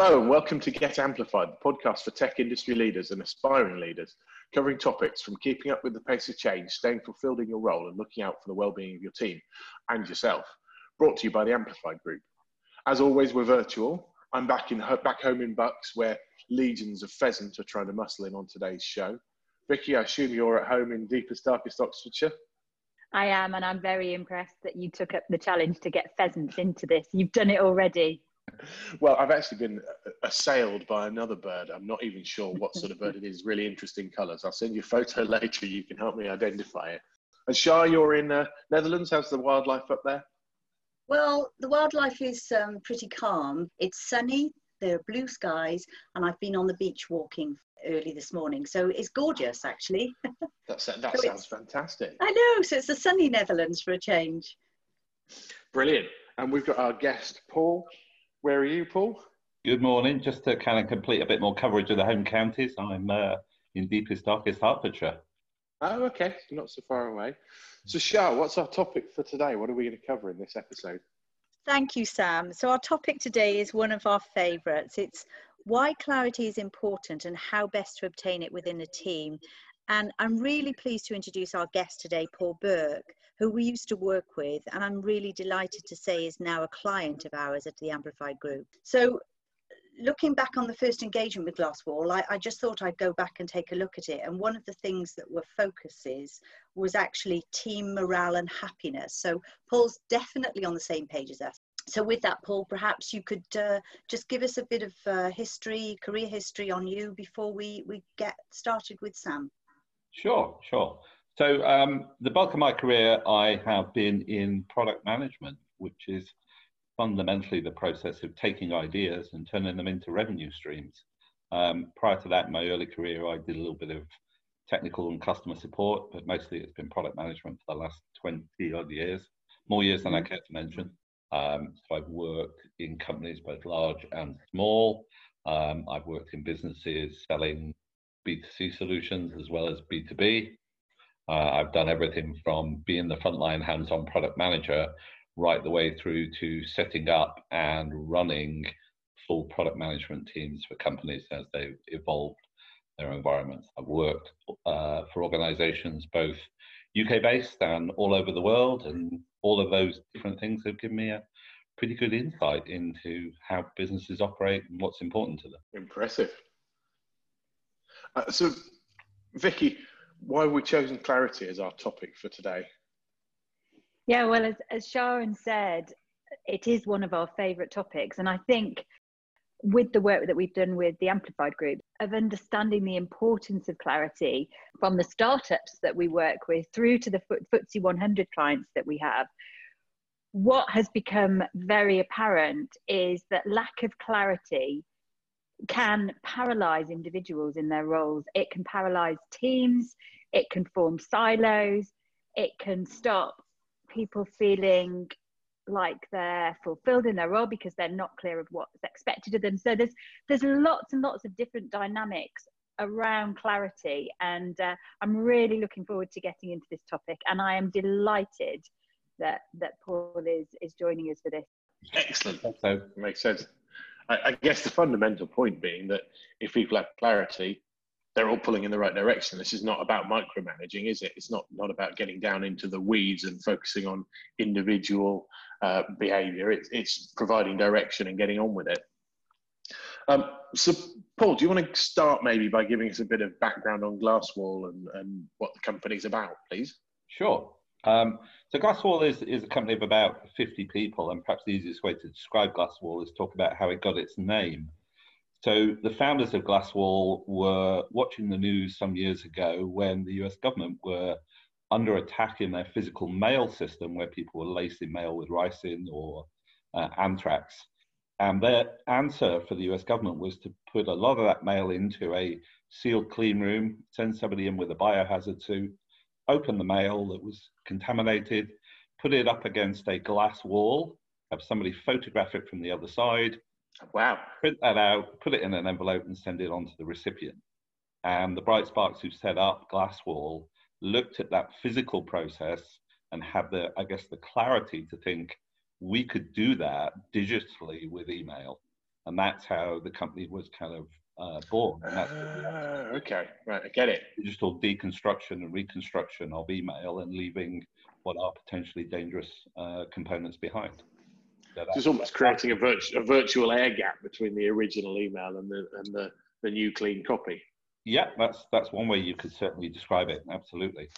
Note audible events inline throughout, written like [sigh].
Hello and welcome to Get Amplified, the podcast for tech industry leaders and aspiring leaders, covering topics from keeping up with the pace of change, staying fulfilled in your role, and looking out for the well-being of your team and yourself. Brought to you by the Amplified Group. As always, we're virtual. I'm back in back home in Bucks, where legions of pheasant are trying to muscle in on today's show. Vicky, I assume you're at home in deepest, darkest Oxfordshire. I am, and I'm very impressed that you took up the challenge to get pheasants into this. You've done it already well, I've actually been assailed by another bird. I'm not even sure what sort of bird it is. Really interesting colours. I'll send you a photo [laughs] later. You can help me identify it. And Shah, you're in uh, Netherlands. How's the wildlife up there? Well, the wildlife is um, pretty calm. It's sunny. There are blue skies, and I've been on the beach walking early this morning. So it's gorgeous, actually. [laughs] That's, that so sounds fantastic. I know. So it's the sunny Netherlands for a change. Brilliant. And we've got our guest, Paul. Where are you, Paul? Good morning. Just to kind of complete a bit more coverage of the home counties, I'm uh, in deepest, darkest Hertfordshire. Oh, okay. Not so far away. So, Shah, what's our topic for today? What are we going to cover in this episode? Thank you, Sam. So, our topic today is one of our favourites. It's why clarity is important and how best to obtain it within a team. And I'm really pleased to introduce our guest today, Paul Burke, who we used to work with, and I'm really delighted to say is now a client of ours at the Amplified Group. So, looking back on the first engagement with Glasswall, I, I, just thought I'd go back and take a look at it. And one of the things that were focuses was actually team morale and happiness. So, Paul's definitely on the same page as us. So, with that, Paul, perhaps you could uh, just give us a bit of uh, history, career history on you before we, we get started with Sam. Sure, sure. So um, the bulk of my career, I have been in product management, which is fundamentally the process of taking ideas and turning them into revenue streams. Um, prior to that, in my early career, I did a little bit of technical and customer support, but mostly it's been product management for the last 20 odd years, more years than I care to mention. Um, so I've worked in companies both large and small. Um, I've worked in businesses selling B2C solutions as well as B2B. Uh, I've done everything from being the frontline hands on product manager right the way through to setting up and running full product management teams for companies as they've evolved their environments. I've worked uh, for organizations both UK based and all over the world, and all of those different things have given me a pretty good insight into how businesses operate and what's important to them. Impressive. Uh, so, Vicky, why have we chosen clarity as our topic for today? Yeah, well, as, as Sharon said, it is one of our favourite topics. And I think with the work that we've done with the Amplified Group, of understanding the importance of clarity from the startups that we work with through to the FTSE 100 clients that we have, what has become very apparent is that lack of clarity can paralyze individuals in their roles. It can paralyze teams, it can form silos, it can stop people feeling like they're fulfilled in their role because they're not clear of what's expected of them. So there's there's lots and lots of different dynamics around clarity, and uh, I'm really looking forward to getting into this topic. And I am delighted that that Paul is is joining us for this. Excellent. So makes sense. I, I guess the fundamental point being that if people have clarity, they're all pulling in the right direction. This is not about micromanaging, is it? It's not not about getting down into the weeds and focusing on individual uh, behaviour. It's it's providing direction and getting on with it. Um, so, Paul, do you want to start maybe by giving us a bit of background on Glasswall and, and what the company's about, please? Sure. Um, so Glasswall is, is a company of about 50 people, and perhaps the easiest way to describe Glasswall is talk about how it got its name. So the founders of Glasswall were watching the news some years ago when the US government were under attack in their physical mail system, where people were lacing mail with ricin or uh, anthrax. And their answer for the US government was to put a lot of that mail into a sealed clean room, send somebody in with a biohazard suit, open the mail that was contaminated, put it up against a glass wall, have somebody photograph it from the other side. Wow. Print that out, put it in an envelope, and send it on to the recipient. And the Bright Sparks who set up Glasswall looked at that physical process and had the, I guess, the clarity to think we could do that digitally with email. And that's how the company was kind of uh, born. Uh, okay, right, I get it. Digital deconstruction and reconstruction of email and leaving what are potentially dangerous uh, components behind. So it's almost creating a, virtu- a virtual air gap between the original email and the and the, the new clean copy. Yeah, that's that's one way you could certainly describe it. Absolutely.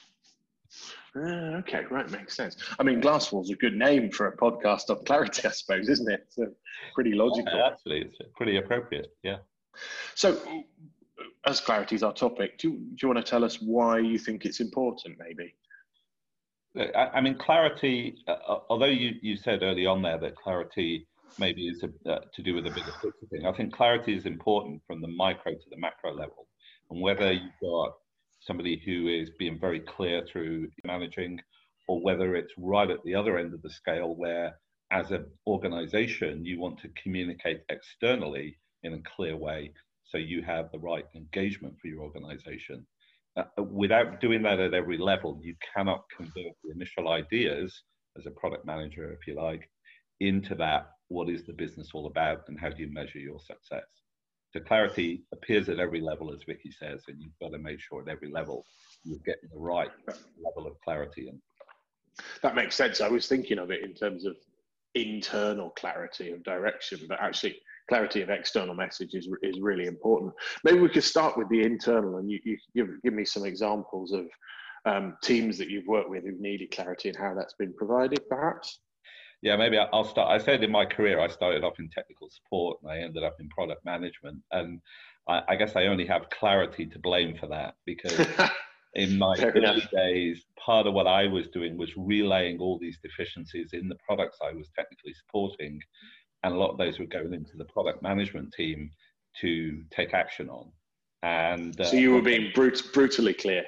Uh, okay, right, makes sense. I mean, Glasswall's a good name for a podcast on clarity, I suppose, isn't it? It's pretty logical. Yeah, actually, it's pretty appropriate. Yeah. So, as clarity is our topic, do you, do you want to tell us why you think it's important, maybe? I, I mean, clarity, uh, uh, although you, you said early on there that clarity maybe is a, uh, to do with a bigger picture thing, I think clarity is important from the micro to the macro level. And whether you've got somebody who is being very clear through managing, or whether it's right at the other end of the scale where, as an organization, you want to communicate externally in a clear way so you have the right engagement for your organization. Uh, without doing that at every level, you cannot convert the initial ideas as a product manager, if you like, into that what is the business all about and how do you measure your success. So clarity appears at every level, as Vicky says, and you've got to make sure at every level you're getting the right level of clarity. And that makes sense. I was thinking of it in terms of internal clarity of direction, but actually clarity of external message is, is really important. Maybe we could start with the internal and you, you give, give me some examples of um, teams that you've worked with who've needed clarity and how that's been provided, perhaps. Yeah, maybe I'll start. I said in my career, I started off in technical support and I ended up in product management. And I, I guess I only have clarity to blame for that because [laughs] in my Fair early enough. days, part of what I was doing was relaying all these deficiencies in the products I was technically supporting. And a lot of those were going into the product management team to take action on. And uh, so you were being brut- brutally clear.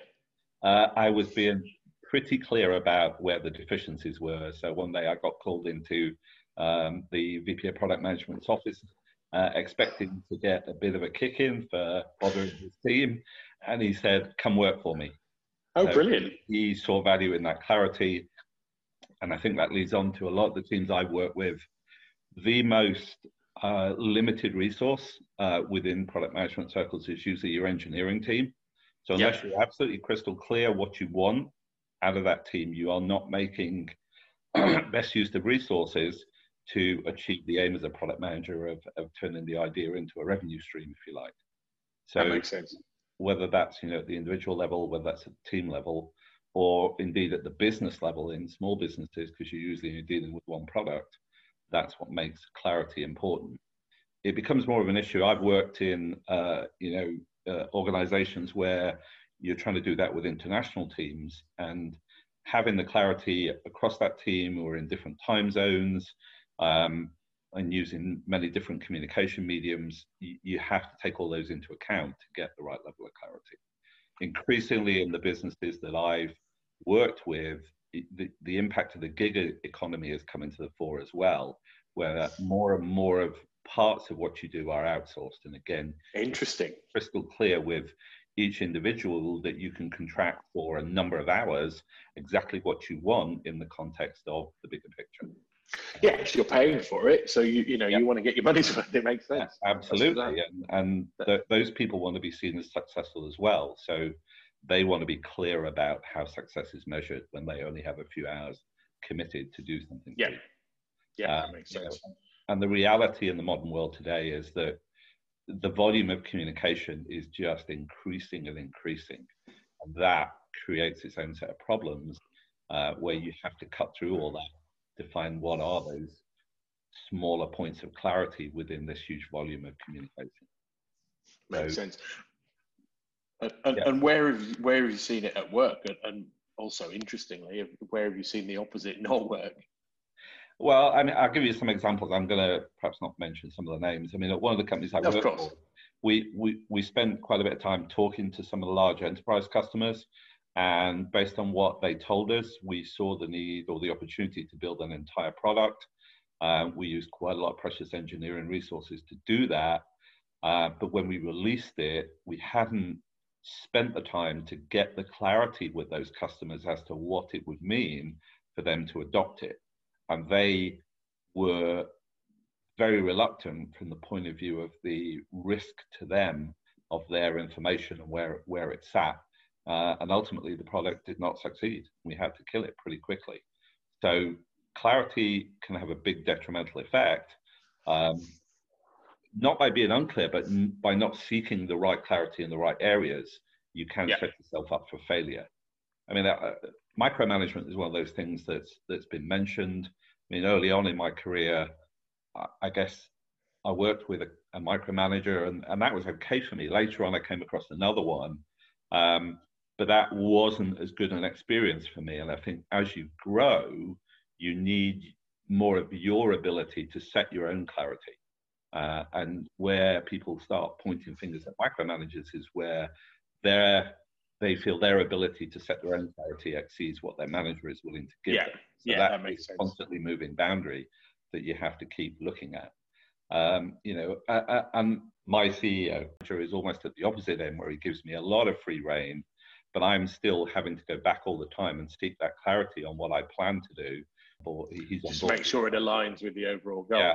Uh, I was being pretty clear about where the deficiencies were. So one day I got called into um, the VP of Product Management's office, uh, expecting to get a bit of a kick in for bothering his team. And he said, Come work for me. Oh, so brilliant. He saw value in that clarity. And I think that leads on to a lot of the teams I work with. The most uh, limited resource uh, within product management circles is usually your engineering team. So unless yep. you're absolutely crystal clear what you want out of that team, you are not making [clears throat] best use of resources to achieve the aim as a product manager of, of turning the idea into a revenue stream, if you like. So that makes sense. Whether that's you know at the individual level, whether that's at team level, or indeed at the business level in small businesses, because you're usually dealing with one product, that's what makes clarity important. It becomes more of an issue. I've worked in uh, you know uh, organizations where you're trying to do that with international teams and having the clarity across that team or in different time zones um, and using many different communication mediums, you, you, have to take all those into account to get the right level of clarity. Increasingly, in the businesses that I've worked with, the, the impact of the gig economy is coming to the fore as well, where more and more of parts of what you do are outsourced. And again, interesting, crystal clear with each individual that you can contract for a number of hours exactly what you want in the context of the bigger picture. Yeah, because you're paying for it, so you you know you want to get your money's worth. It makes sense. Yeah, absolutely, and, and th- those people want to be seen as successful as well. So they want to be clear about how success is measured when they only have a few hours committed to do something. Yeah, yeah, um, that makes sense. You know, and the reality in the modern world today is that the volume of communication is just increasing and increasing. And that creates its own set of problems uh, where you have to cut through all that to find what are those smaller points of clarity within this huge volume of communication. Makes so, sense. And, and, yeah. and, where have you, where have you seen it at work? And, and also, interestingly, where have you seen the opposite [laughs] not work? Well, I mean, I'll give you some examples. I'm going to perhaps not mention some of the names. I mean, at one of the companies I of work course. for, we, we, we spent quite a bit of time talking to some of the large enterprise customers. And based on what they told us, we saw the need or the opportunity to build an entire product. Um, we used quite a lot of precious engineering resources to do that. Uh, but when we released it, we hadn't spent the time to get the clarity with those customers as to what it would mean for them to adopt it and they were very reluctant from the point of view of the risk to them of their information and where, where it's at. Uh, and ultimately, the product did not succeed. We had to kill it pretty quickly. So, clarity can have a big detrimental effect, um, not by being unclear, but n- by not seeking the right clarity in the right areas. You can yeah. set yourself up for failure. I mean, uh, micromanagement is one of those things that's that's been mentioned. I mean, early on in my career, I, I guess I worked with a, a micromanager, and, and that was okay for me. Later on, I came across another one, um, but that wasn't as good an experience for me. And I think as you grow, you need more of your ability to set your own clarity. Uh, and where people start pointing fingers at micromanagers is where their they feel their ability to set their own clarity exceeds what their manager is willing to give yeah. them. So yeah, that, that makes sense. constantly moving boundary that you have to keep looking at. Um, you know, uh, uh, and my CEO is almost at the opposite end, where he gives me a lot of free reign, but I'm still having to go back all the time and seek that clarity on what I plan to do. Or he's Just make sure it aligns with the overall goals. Yeah.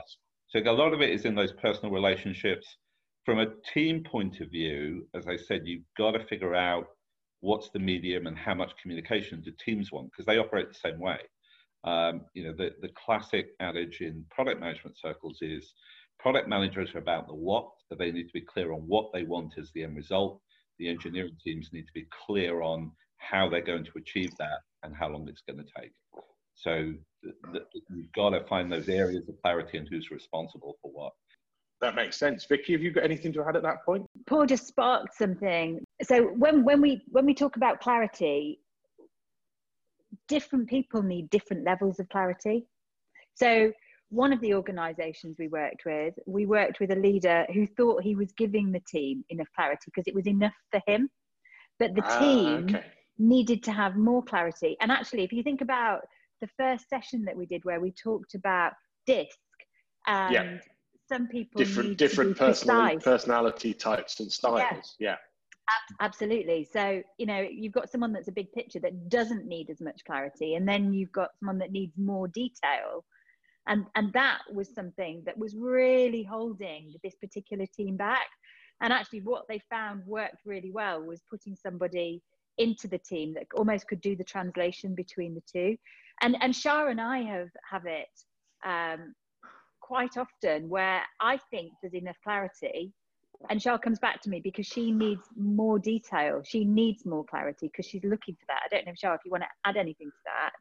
So a lot of it is in those personal relationships. From a team point of view, as I said, you've got to figure out what's the medium and how much communication do teams want because they operate the same way. Um, you know, the, the classic adage in product management circles is product managers are about the what, so they need to be clear on what they want as the end result. The engineering teams need to be clear on how they're going to achieve that and how long it's going to take. So the, the, you've got to find those areas of clarity and who's responsible for what. That makes sense. Vicky, have you got anything to add at that point? Paul just sparked something. So when, when we when we talk about clarity, different people need different levels of clarity. So one of the organizations we worked with, we worked with a leader who thought he was giving the team enough clarity because it was enough for him. But the ah, team okay. needed to have more clarity. And actually, if you think about the first session that we did where we talked about disc and yeah. some people different different personal, personality types and styles yeah. yeah absolutely. So you know you've got someone that's a big picture that doesn't need as much clarity and then you've got someone that needs more detail. And and that was something that was really holding this particular team back. And actually what they found worked really well was putting somebody into the team that almost could do the translation between the two and and shah and i have have it um, quite often where I think there's enough clarity and Charles comes back to me because she needs more detail. She needs more clarity because she's looking for that. I don't know, Charles, if you want to add anything to that.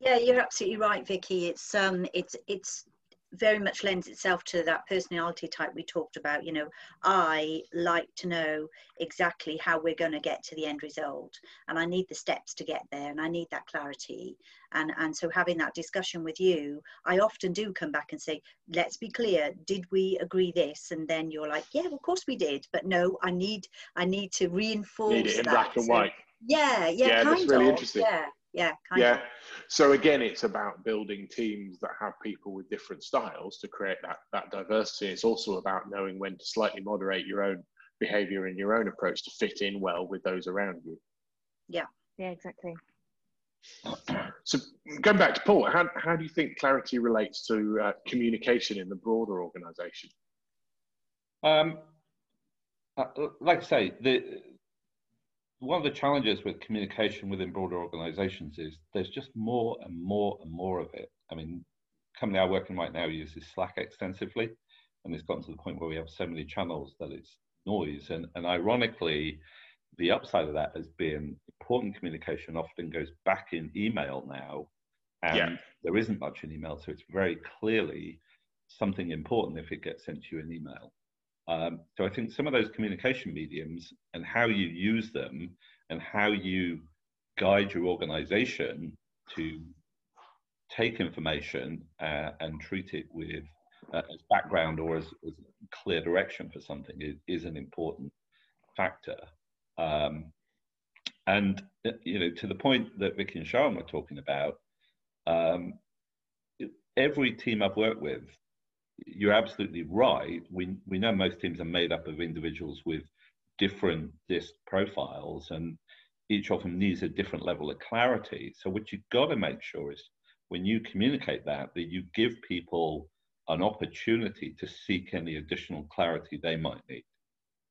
Yeah, you're absolutely right, Vicky. It's um, it's it's very much lends itself to that personality type we talked about. You know, I like to know exactly how we're going to get to the end result, and I need the steps to get there, and I need that clarity. And and so having that discussion with you, I often do come back and say, let's be clear. Did we agree this? And then you're like, yeah, of course we did. But no, I need I need to reinforce need it in that. black and white. yeah, yeah, yeah, kind that's really of. interesting. Yeah yeah yeah. of. so again it's about building teams that have people with different styles to create that that diversity. It's also about knowing when to slightly moderate your own behavior and your own approach to fit in well with those around you. Yeah. Yeah exactly. So going back to paul how, how do you think clarity relates to uh, communication in the broader organization? Um, uh, like i say the one of the challenges with communication within broader organizations is there's just more and more and more of it. I mean, company I work in right now uses Slack extensively, and it's gotten to the point where we have so many channels that it's noise. And, and ironically, the upside of that has been important communication often goes back in email now, and yeah. there isn't much in email, so it's very clearly something important if it gets sent to you in email. Um, so I think some of those communication mediums and how you use them and how you guide your organization to take information uh, and treat it with uh, as background or as, as, clear direction for something is, is an important factor. Um, and you know, to the point that Vicky and Sharon were talking about, um, every team I've worked with you're absolutely right. We we know most teams are made up of individuals with different disc profiles, and each of them needs a different level of clarity. So what you've got to make sure is when you communicate that that you give people an opportunity to seek any additional clarity they might need.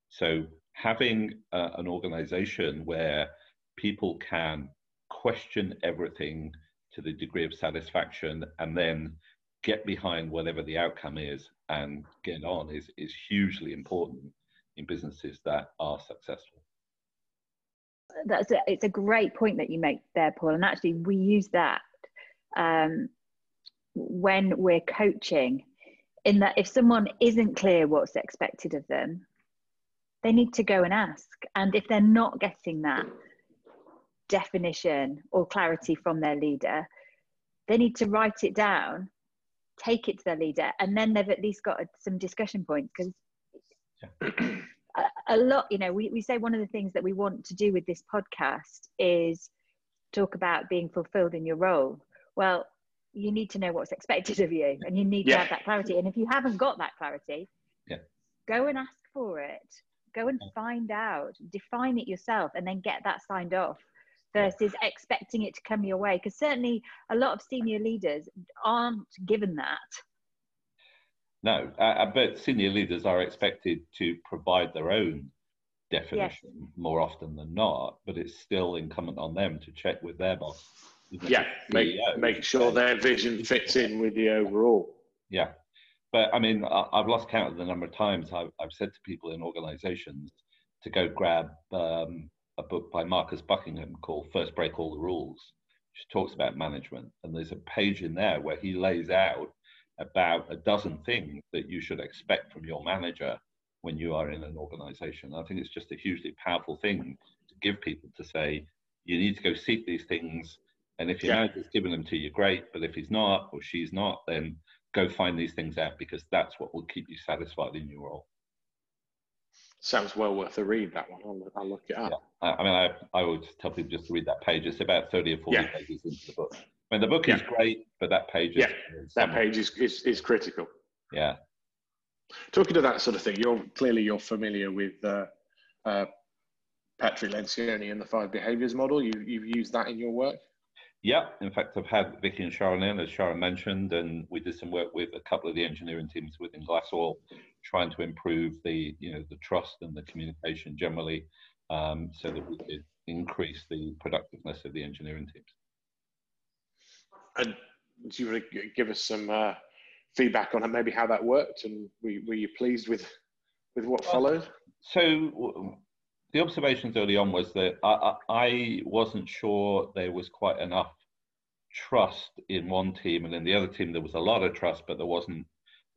So, having uh, an organization where people can question everything to the degree of satisfaction and then get behind whatever the outcome is and get on is, is hugely important in businesses that are successful. That's a, it's a great point that you make there, Paul. And actually, we use that um, when we're coaching, in that if someone isn't clear what's expected of them, they need to go and ask. And if they're not getting that definition or clarity from their leader, they need to write it down, take it to their leader, and then they've at least got some discussion points because. Yeah. [clears throat] A, a lot, you know, we, we say one of the things that we want to do with this podcast is talk about being fulfilled in your role. Well, you need to know what's expected of you and you need yeah. to have that clarity. And if you haven't got that clarity, yeah. go and ask for it. Go and find out, define it yourself, and then get that signed off versus expecting it to come your way. Because certainly a lot of senior leaders aren't given that. No, uh, but senior leaders are expected to provide their own definition yes. more often than not, but it's still incumbent on them to check with their boss. Yeah, make, make sure their vision fits in with the overall. Yeah, but I mean, I've lost count of the number of times I've, I've said to people in organizations to go grab um, a book by Marcus Buckingham called First Break All the Rules, which talks about management. And there's a page in there where he lays out about a dozen things that you should expect from your manager when you are in an organization. I think it's just a hugely powerful thing to give people to say, you need to go seek these things. And if your yeah. manager's giving them to you, great. But if he's not or she's not, then go find these things out because that's what will keep you satisfied in your role. Sounds well worth a read. That one. I'll, I'll look it up. Yeah. I mean, I, I would tell people just to read that page. It's about thirty or forty yeah. pages into the book. I mean, the book yeah. is great, but that page is, yeah, that page is, is is critical. Yeah. Talking to that sort of thing, you're clearly you're familiar with uh, uh, Patrick Lencioni and the five behaviors model. You you've used that in your work. Yeah, in fact, I've had Vicky and Sharon in, as Sharon mentioned, and we did some work with a couple of the engineering teams within Glasswall, trying to improve the, you know, the trust and the communication generally, um, so that we could increase the productiveness of the engineering teams. And do you want to give us some uh, feedback on maybe how that worked, and were you, were you pleased with with what followed? So the observations early on was that I, I, wasn't sure there was quite enough trust in one team, and in the other team there was a lot of trust, but there wasn't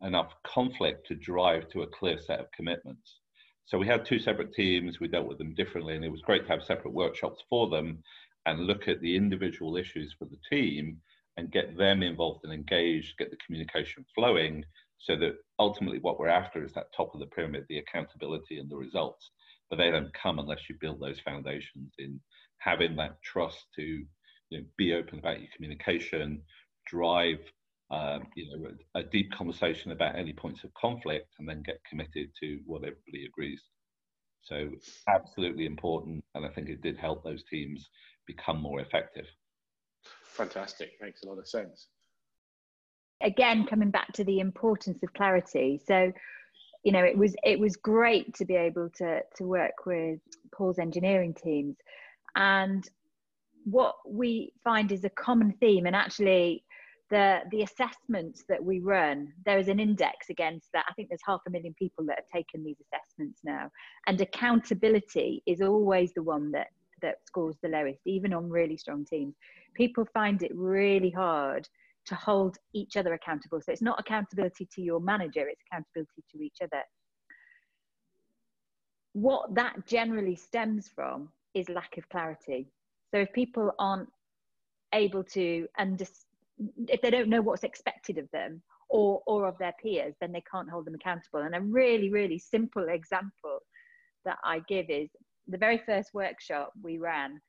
enough conflict to drive to a clear set of commitments. So we had two separate teams. We dealt with them differently, and it was great to have separate workshops for them and look at the individual issues for the team and get them involved and engaged, get the communication flowing, so that ultimately what we're after is that top of the pyramid, the accountability and the results but they don't come unless you build those foundations in having that trust to you know, be open about your communication, drive um, you know a, a, deep conversation about any points of conflict, and then get committed to what everybody agrees. So absolutely important, and I think it did help those teams become more effective. Fantastic, makes a lot of sense. Again, coming back to the importance of clarity. So you know it was it was great to be able to to work with paul's engineering teams. And what we find is a common theme and actually the the assessments that we run there is an index against that. I think there's half a million people that have taken these assessments now. And accountability is always the one that that scores the lowest even on really strong teams. People find it really hard to hold each other accountable. So it's not accountability to your manager, it's accountability to each other. What that generally stems from is lack of clarity. So if people aren't able to understand, if they don't know what's expected of them or, or of their peers, then they can't hold them accountable. And a really, really simple example that I give is the very first workshop we ran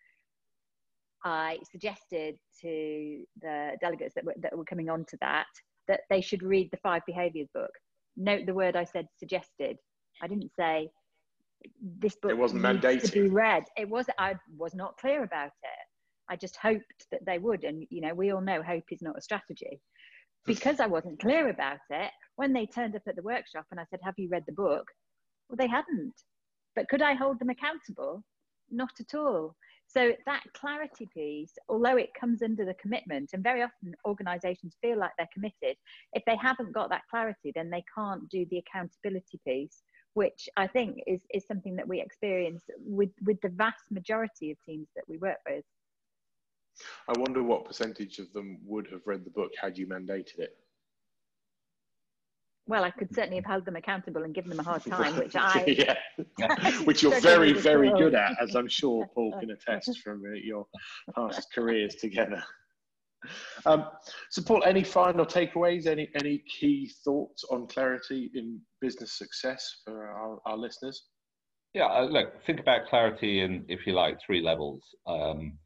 I suggested to the delegates that were, that were coming on to that that they should read the Five Behaviors book. Note the word I said suggested. I didn't say this book it wasn't mandated to be read. It was. I was not clear about it. I just hoped that they would, and you know, we all know hope is not a strategy. [laughs] Because I wasn't clear about it, when they turned up at the workshop and I said, Have you read the book? Well, they hadn't. But could I hold them accountable? Not at all. So that clarity piece, although it comes under the commitment, and very often organizations feel like they're committed, if they haven't got that clarity, then they can't do the accountability piece, which I think is, is something that we experience with, with the vast majority of teams that we work with. I wonder what percentage of them would have read the book had you mandated it. Well, I could certainly have held them accountable and given them a hard [laughs] time, which [laughs] I yeah, [laughs] which you're very, very good at, as I'm sure Paul can attest from uh, your past careers together. Um, so, Paul, any final takeaways? Any any key thoughts on clarity in business success for our, our listeners? Yeah, uh, look, think about clarity in, if you like, three levels. Um,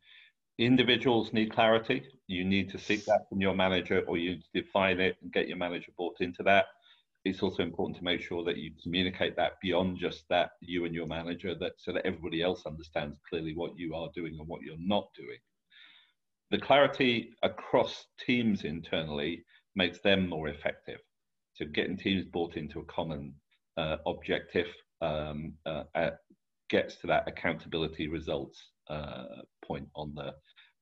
individuals need clarity. You need to seek that from your manager, or you define it and get your manager bought into that. It's also important to make sure that you communicate that beyond just that you and your manager, that so that everybody else understands clearly what you are doing and what you're not doing. The clarity across teams internally makes them more effective. So getting teams bought into a common uh, objective um, uh, uh, gets to that accountability results uh, point on the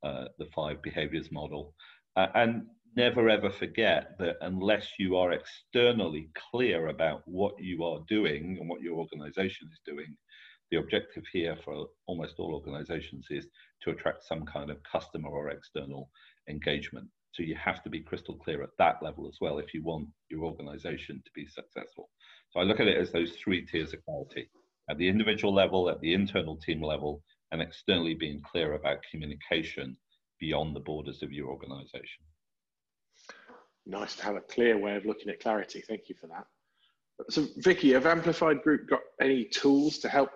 uh, the five behaviors model. Uh, and never ever forget that unless you are externally clear about what you are doing and what your organization is doing, the objective here for almost all organizations is to attract some kind of customer or external engagement. So you have to be crystal clear at that level as well if you want your organization to be successful. So I look at it as those three tiers of quality at the individual level, at the internal team level, and externally being clear about communication beyond the borders of your organization. Nice to have a clear way of looking at clarity. Thank you for that. So, Vicky, have Amplified Group got any tools to help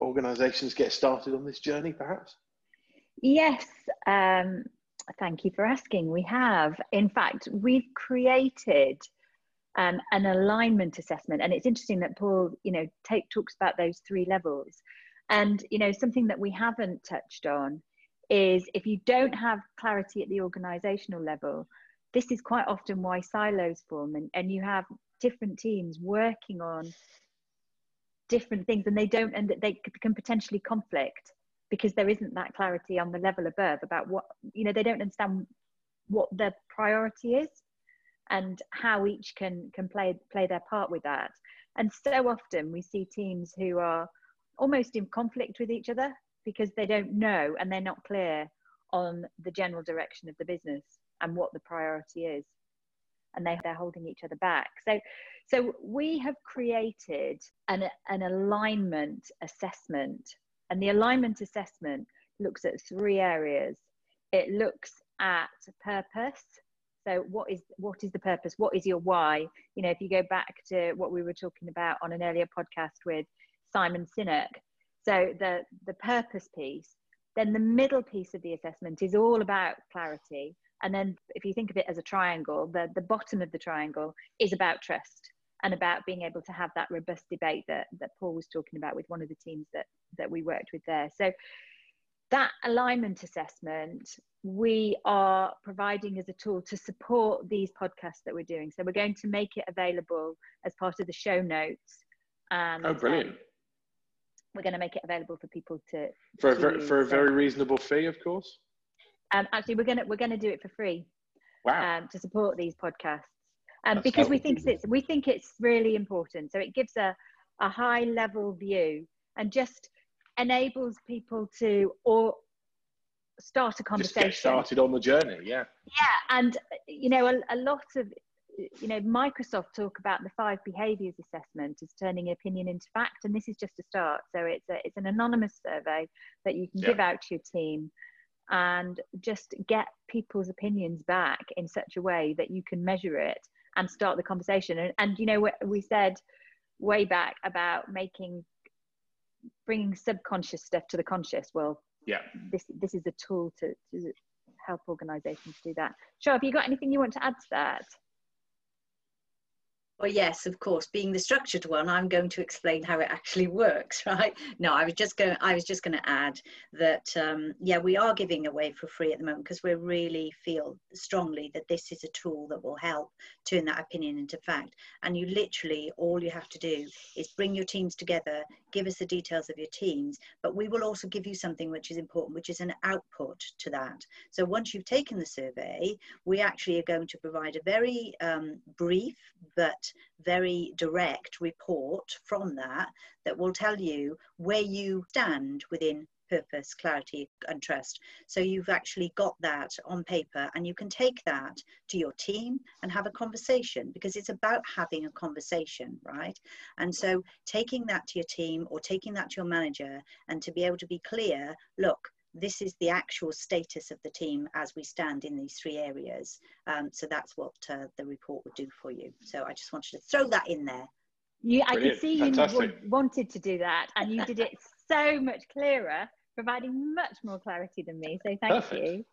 organizations get started on this journey, perhaps? Yes, um, thank you for asking. We have. In fact, we've created um, an alignment assessment, and it's interesting that Paul, you know, take, talks about those three levels. And you know, something that we haven't touched on is if you don't have clarity at the organizational level, this is quite often why silos form and, and you have different teams working on different things and they don't and they can potentially conflict because there isn't that clarity on the level above about what you know they don't understand what their priority is and how each can can play play their part with that. And so often we see teams who are almost in conflict with each other because they don't know and they're not clear on the general direction of the business and what the priority is. And they, they're holding each other back. So so we have created an, an alignment assessment. And the alignment assessment looks at three areas. It looks at purpose. So what is what is the purpose? What is your why? You know if you go back to what we were talking about on an earlier podcast with simon sinek. So the, the purpose piece, then the middle piece of the assessment is all about clarity. And then if you think of it as a triangle, the, the bottom of the triangle is about trust and about being able to have that robust debate that, that Paul was talking about with one of the teams that, that we worked with there. So that alignment assessment we are providing as a tool to support these podcasts that we're doing. So we're going to make it available as part of the show notes. And, oh, brilliant. Um, we're going to make it available for people to for to a very, for a very reasonable fee, of course. Um, actually, we're gonna we're gonna do it for free. Wow. Um, to support these podcasts, um, because we think it's we think it's really important. So it gives a a high level view and just enables people to or start a conversation. Just get started on the journey. Yeah. Yeah, and you know a, a lot of you know, Microsoft talk about the five behaviors assessment as turning opinion into fact, and this is just a start. So it's a, it's an anonymous survey that you can yeah. give out to your team and just get people's opinions back in such a way that you can measure it and start the conversation. And, and you know, we said way back about making bringing subconscious stuff to the conscious. Well, yeah, this this is a tool to, to help organisations do that. Sure, have you got anything you want to add to that? Well, yes, of course. Being the structured one, I'm going to explain how it actually works, [laughs] right? No, I was just going. I was just going to add that, um, yeah, we are giving away for free at the moment because we really feel strongly that this is a tool that will help turn that opinion into fact. And you literally, all you have to do is bring your teams together, give us the details of your teams, but we will also give you something which is important, which is an output to that. So once you've taken the survey, we actually are going to provide a very um, brief but very direct report from that that will tell you where you stand within purpose, clarity, and trust. So you've actually got that on paper, and you can take that to your team and have a conversation because it's about having a conversation, right? And so taking that to your team or taking that to your manager and to be able to be clear look, this is the actual status of the team as we stand in these three areas. Um, so that's what uh, the report would do for you. So I just wanted to throw that in there. You, I could see Fantastic. you wanted to do that, and you did it so much clearer, providing much more clarity than me. So thank Perfect. you.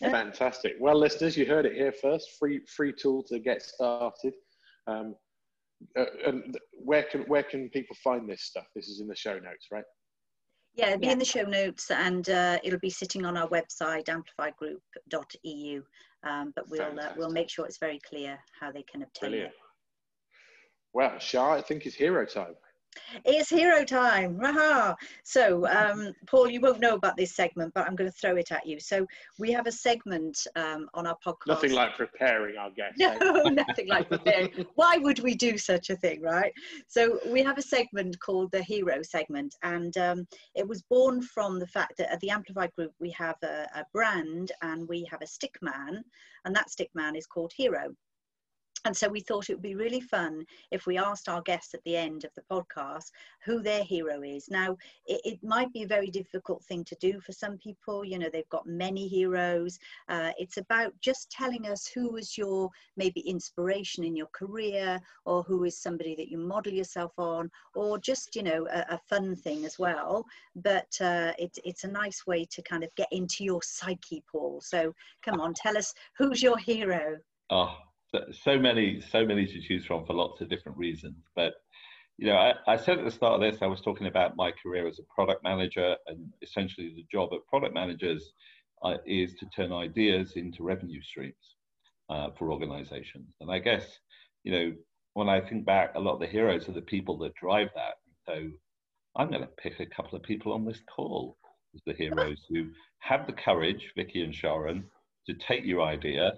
[laughs] Fantastic. Well, listeners, you heard it here first. Free free tool to get started. Um, uh, and where can where can people find this stuff? This is in the show notes, right? Yeah, it'll be yeah. in the show notes and uh, it'll be sitting on our website, amplifygroup.eu. Um, but we'll uh, we'll make sure it's very clear how they can obtain Brilliant. it. Well, Shah, I think it's hero time. It's hero time. Raha. So, um, Paul, you won't know about this segment, but I'm going to throw it at you. So, we have a segment um, on our podcast. Nothing like preparing our guests. No, [laughs] nothing like preparing. Why would we do such a thing, right? So, we have a segment called the hero segment, and um, it was born from the fact that at the Amplified Group, we have a, a brand and we have a stick man, and that stick man is called Hero. And so we thought it would be really fun if we asked our guests at the end of the podcast who their hero is. Now, it, it might be a very difficult thing to do for some people. You know, they've got many heroes. Uh, it's about just telling us who was your maybe inspiration in your career or who is somebody that you model yourself on or just, you know, a, a fun thing as well. But uh, it, it's a nice way to kind of get into your psyche, Paul. So come on, tell us who's your hero. Oh, so many, so many to choose from for lots of different reasons. But you know, I, I, said at the start of this, I was talking about my career as a product manager, and essentially the job of product managers uh, is to turn ideas into revenue streams uh, for organizations. And I guess, you know, when I think back, a lot of the heroes are the people that drive that. So I'm going to pick a couple of people on this call as the heroes who have the courage, Vicky and Sharon, to take your idea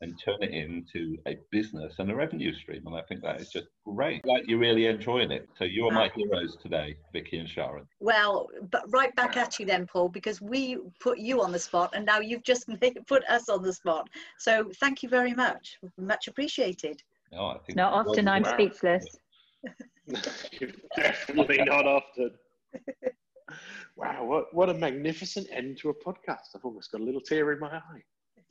and turn it into a business and a revenue stream. And I think that is just great. Like you're really enjoying it. So you are my heroes today, Vicky and Sharon. Well, but right back at you then, Paul, because we put you on the spot and now you've just [laughs] put us on the spot. So thank you very much. Much appreciated. No, I think not often I'm wow. speechless. [laughs] Definitely not often. Wow, what, what a magnificent end to a podcast. I've almost got a little tear in my eye.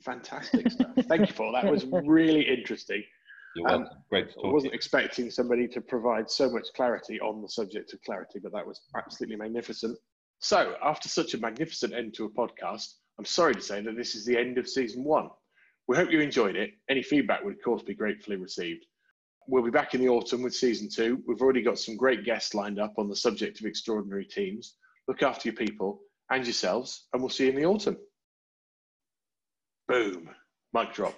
Fantastic stuff. Thank you for that. Was really interesting. You're welcome. Um, Great to talk. I wasn't expecting somebody to provide so much clarity on the subject of clarity, but that was absolutely magnificent. So, after such a magnificent end to a podcast, I'm sorry to say that this is the end of season one. We hope you enjoyed it. Any feedback would, of course, be gratefully received. We'll be back in the autumn with season two. We've already got some great guests lined up on the subject of extraordinary teams. Look after your people and yourselves, and we'll see you in the autumn. Boom. Mic drop.